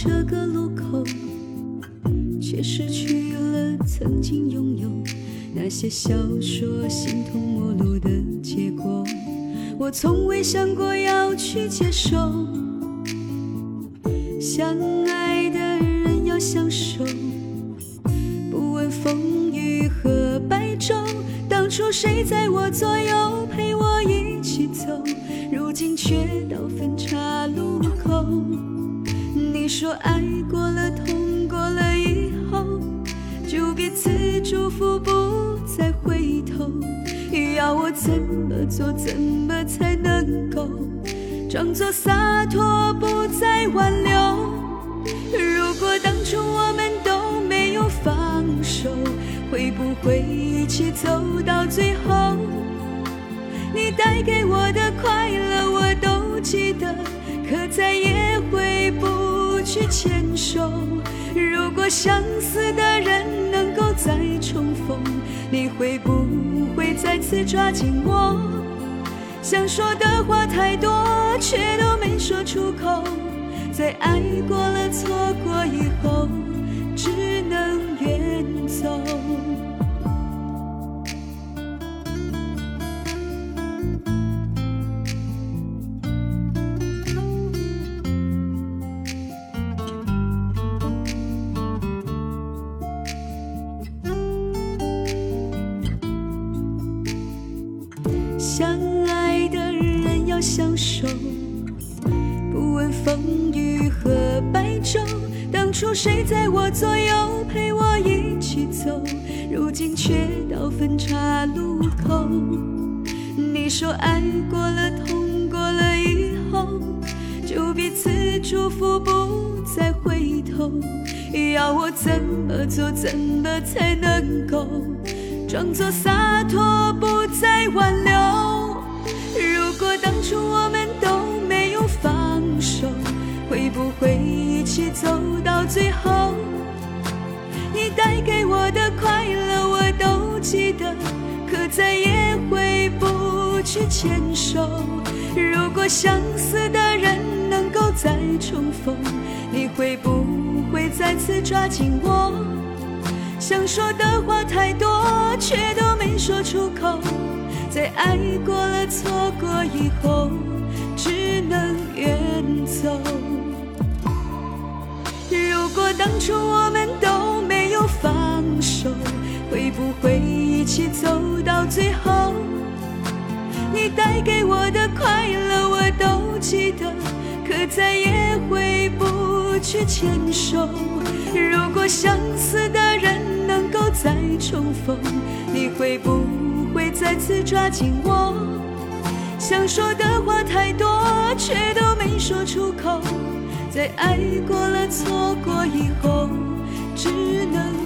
这个路口，却失去了曾经拥有那些小说形同陌路的结果。我从未想过要去接受，相爱的人要相守，不问风雨和白昼。当初谁在我左右陪我一起走，如今却到分岔路口。说爱过了，痛过了以后，就彼此祝福，不再回头。要我怎么做，怎么才能够装作洒脱，不再挽留？如果当初我们都没有放手，会不会一起走到最后？你带给我的快乐我都记得，可再也回不去牵手。如果相思的人能够再重逢，你会不会再次抓紧我？想说的话太多，却都没说出口。在爱过了、错过以后，只能远走。相爱的人要相守，不问风雨和白昼。当初谁在我左右陪我一起走，如今却到分岔路口。你说爱过了，痛过了以后，就彼此祝福，不再回头。要我怎么做，怎么才能够？装作洒脱，不初我们都没有放手，会不会一起走到最后？你带给我的快乐我都记得，可再也回不去牵手。如果相思的人能够再重逢，你会不会再次抓紧我？想说的话太多，却都没说出口。在爱过了、错过以后，只能远走。如果当初我们都没有放手，会不会一起走到最后？你带给我的快乐我都记得，可再也回不去牵手。如果相似的人能够再重逢，你会不再次抓紧我？想说的话太多，却都没说出口。在爱过了、错过以后，只能。